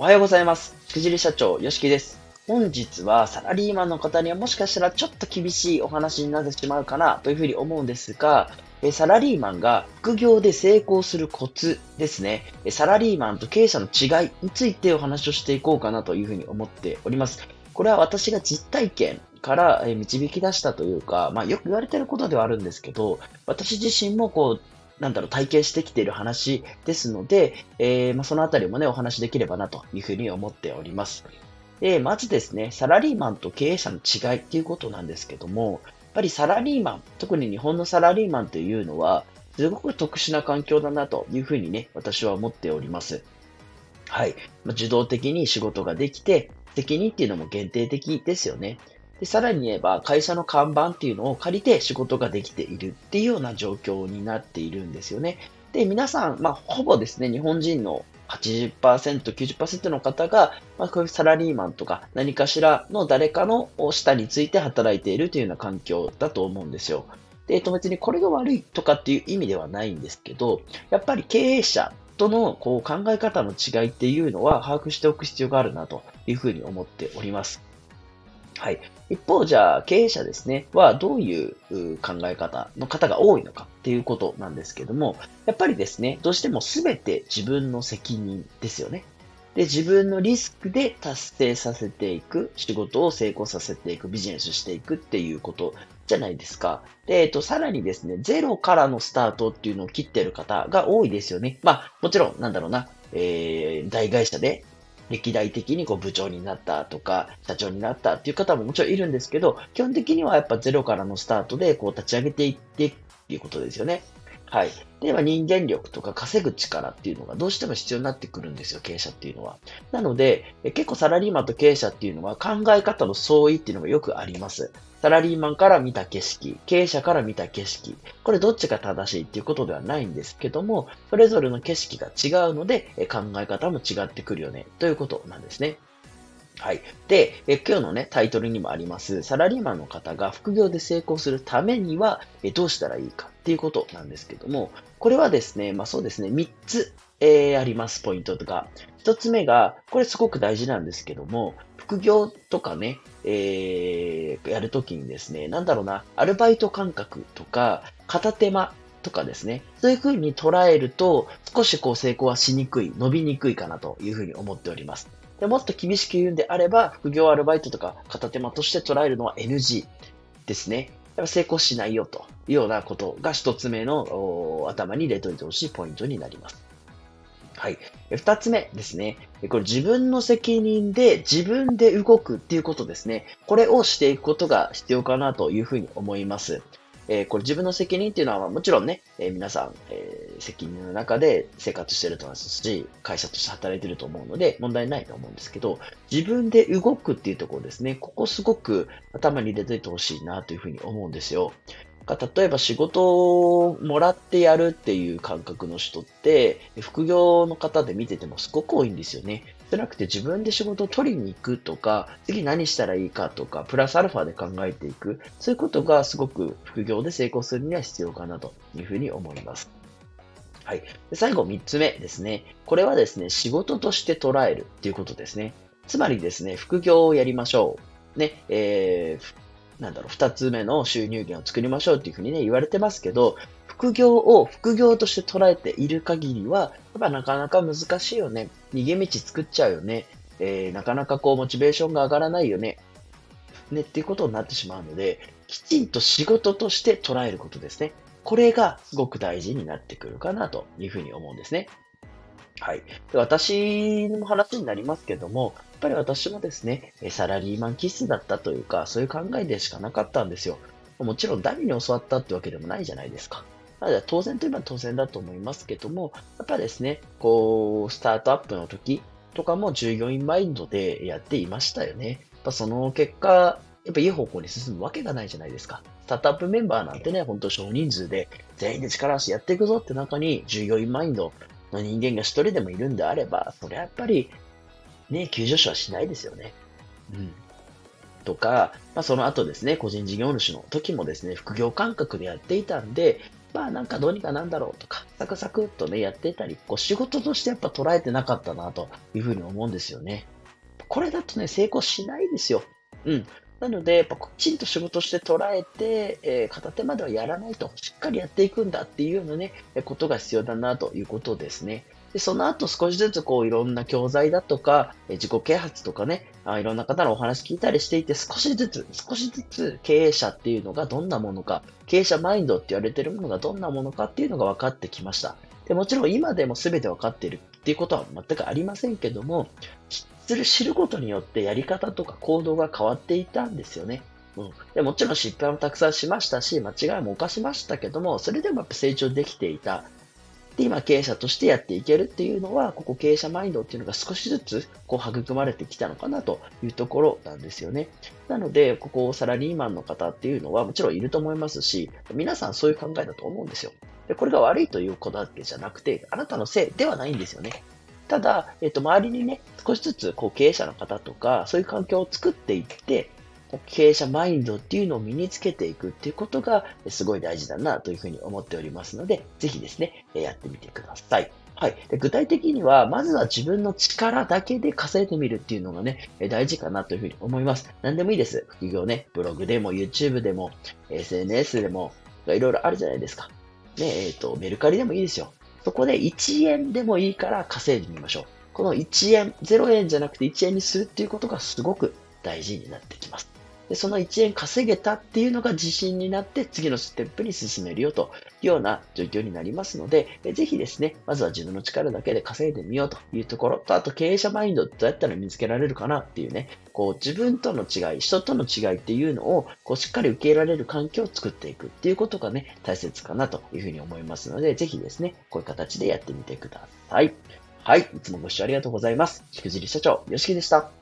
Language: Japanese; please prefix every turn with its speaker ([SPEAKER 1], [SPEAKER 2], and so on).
[SPEAKER 1] おはようございます。くじり社長、よしきです。本日はサラリーマンの方にはもしかしたらちょっと厳しいお話になってしまうかなというふうに思うんですが、サラリーマンが副業で成功するコツですね。サラリーマンと経営者の違いについてお話をしていこうかなというふうに思っております。これは私が実体験から導き出したというか、まあよく言われてることではあるんですけど、私自身もこう、なんだろう、体験してきている話ですので、えー、まあ、そのあたりもね、お話できればなというふうに思っております。で、まずですね、サラリーマンと経営者の違いっていうことなんですけども、やっぱりサラリーマン、特に日本のサラリーマンというのは、すごく特殊な環境だなというふうにね、私は思っております。はい。まあ、受動的に仕事ができて、責任っていうのも限定的ですよね。で、さらに言えば、会社の看板っていうのを借りて仕事ができているっていうような状況になっているんですよね。で、皆さん、まあ、ほぼですね、日本人の80%、90%の方が、まあ、こういうサラリーマンとか何かしらの誰かの下について働いているというような環境だと思うんですよ。で、えっと、別にこれが悪いとかっていう意味ではないんですけど、やっぱり経営者とのこう考え方の違いっていうのは把握しておく必要があるなというふうに思っております。はい。一方、じゃあ、経営者ですね、はどういう考え方の方が多いのかっていうことなんですけども、やっぱりですね、どうしても全て自分の責任ですよね。で、自分のリスクで達成させていく、仕事を成功させていく、ビジネスしていくっていうことじゃないですか。で、えっと、さらにですね、ゼロからのスタートっていうのを切ってる方が多いですよね。まあ、もちろん、なんだろうな、えー、大会社で歴代的にこう部長になったとか、社長になったっていう方ももちろんいるんですけど、基本的にはやっぱゼロからのスタートでこう立ち上げていってっていうことですよね。はい。で、は人間力とか稼ぐ力っていうのがどうしても必要になってくるんですよ、経営者っていうのは。なので、結構サラリーマンと経営者っていうのは考え方の相違っていうのがよくあります。サラリーマンから見た景色、経営者から見た景色、これどっちが正しいっていうことではないんですけども、それぞれの景色が違うので、考え方も違ってくるよね、ということなんですね。はい。で、え今日のね、タイトルにもあります、サラリーマンの方が副業で成功するためには、えどうしたらいいかっていうことなんですけども、これはですね、まあそうですね、3つ、えー、あります、ポイントとか。1つ目が、これすごく大事なんですけども、副業とかね、えー、やるときにですね、なんだろうな、アルバイト感覚とか、片手間とかですね、そういう風に捉えると、少しこう成功はしにくい、伸びにくいかなという風に思っております。でもっと厳しく言うんであれば、副業アルバイトとか片手間として捉えるのは NG ですね。やっぱ成功しないよというようなことが一つ目の頭に入れといてほしいポイントになります。はい。二つ目ですね。これ自分の責任で自分で動くっていうことですね。これをしていくことが必要かなというふうに思います。えー、これ自分の責任っていうのはもちろんね、えー、皆さん、えー、責任の中で生活してると思いますし、会社として働いてると思うので問題ないと思うんですけど、自分で動くっていうところですね。ここすごく頭に入れておいてほしいなというふうに思うんですよ。例えば仕事をもらってやるっていう感覚の人って、副業の方で見ててもすごく多いんですよね。じゃなくて自分で仕事を取りに行くとか、次何したらいいかとか、プラスアルファで考えていく。そういうことがすごく副業で成功するには必要かなというふうに思います。はい。で最後3つ目ですね。これはですね、仕事として捉えるっていうことですね。つまりですね、副業をやりましょう。ね、えー、なんだろう、二つ目の収入源を作りましょうっていうふうにね、言われてますけど、副業を副業として捉えている限りは、やっぱなかなか難しいよね。逃げ道作っちゃうよね。えー、なかなかこう、モチベーションが上がらないよね。ね、っていうことになってしまうので、きちんと仕事として捉えることですね。これがすごく大事になってくるかなというふうに思うんですね。はい。で私の話になりますけども、やっぱり私もですね、サラリーマン気質だったというか、そういう考えでしかなかったんですよ。もちろん誰に教わったってわけでもないじゃないですか。当然といえば当然だと思いますけども、やっぱですね、こう、スタートアップの時とかも従業員マインドでやっていましたよね。やっぱその結果、やっぱいい方向に進むわけがないじゃないですか。スタートアップメンバーなんてね、ほんと少人数で全員で力をしてやっていくぞって中に従業員マインドの人間が一人でもいるんであれば、それはやっぱり、ね、急上昇はしないですよね。うん。とか、まあ、その後ですね、個人事業主の時もですね、副業感覚でやっていたんで、まあなんかどうにかなんだろうとか、サクサクっとね、やってたり、こう仕事としてやっぱ捉えてなかったなというふうに思うんですよね。これだとね、成功しないですよ。うん。なので、やっぱきちんと仕事して捉えて、えー、片手まではやらないと、しっかりやっていくんだっていうようなね、ことが必要だなということですね。で、その後少しずつこういろんな教材だとか、え自己啓発とかね、あいろんな方のお話聞いたりしていて、少しずつ、少しずつ経営者っていうのがどんなものか、経営者マインドって言われてるものがどんなものかっていうのが分かってきました。でもちろん今でも全て分かっているっていうことは全くありませんけども、知る知ることによってやり方とか行動が変わっていたんですよね。うん、でもちろん失敗もたくさんしましたし、間違いも犯しましたけども、それでもやっぱ成長できていた。で、今経営者としてやっていけるっていうのは、ここ経営者マインドっていうのが少しずつこう育まれてきたのかなというところなんですよね。なので、ここサラリーマンの方っていうのはもちろんいると思いますし、皆さんそういう考えだと思うんですよ。で、これが悪いということだけじゃなくて、あなたのせいではないんですよね。ただ、えっ、と、周りにね、少しずつこう経営者の方とか、そういう環境を作っていって、経営者マインドっていうのを身につけていくっていうことがすごい大事だなというふうに思っておりますので、ぜひですね、やってみてください。はい。具体的には、まずは自分の力だけで稼いでみるっていうのがね、大事かなというふうに思います。何でもいいです。副業ね、ブログでも YouTube でも SNS でも、いろいろあるじゃないですか。ね、えっ、ー、と、メルカリでもいいですよ。そこで1円でもいいから稼いでみましょう。この1円、0円じゃなくて1円にするっていうことがすごく大事になってきます。でその1円稼げたっていうのが自信になって次のステップに進めるよというような状況になりますので、ぜひですね、まずは自分の力だけで稼いでみようというところと、あと経営者マインドどうやったら見つけられるかなっていうね、こう自分との違い、人との違いっていうのをこうしっかり受け入れられる環境を作っていくっていうことがね、大切かなというふうに思いますので、ぜひですね、こういう形でやってみてください。はい。いつもご視聴ありがとうございます。しくじり社長、よしきでした。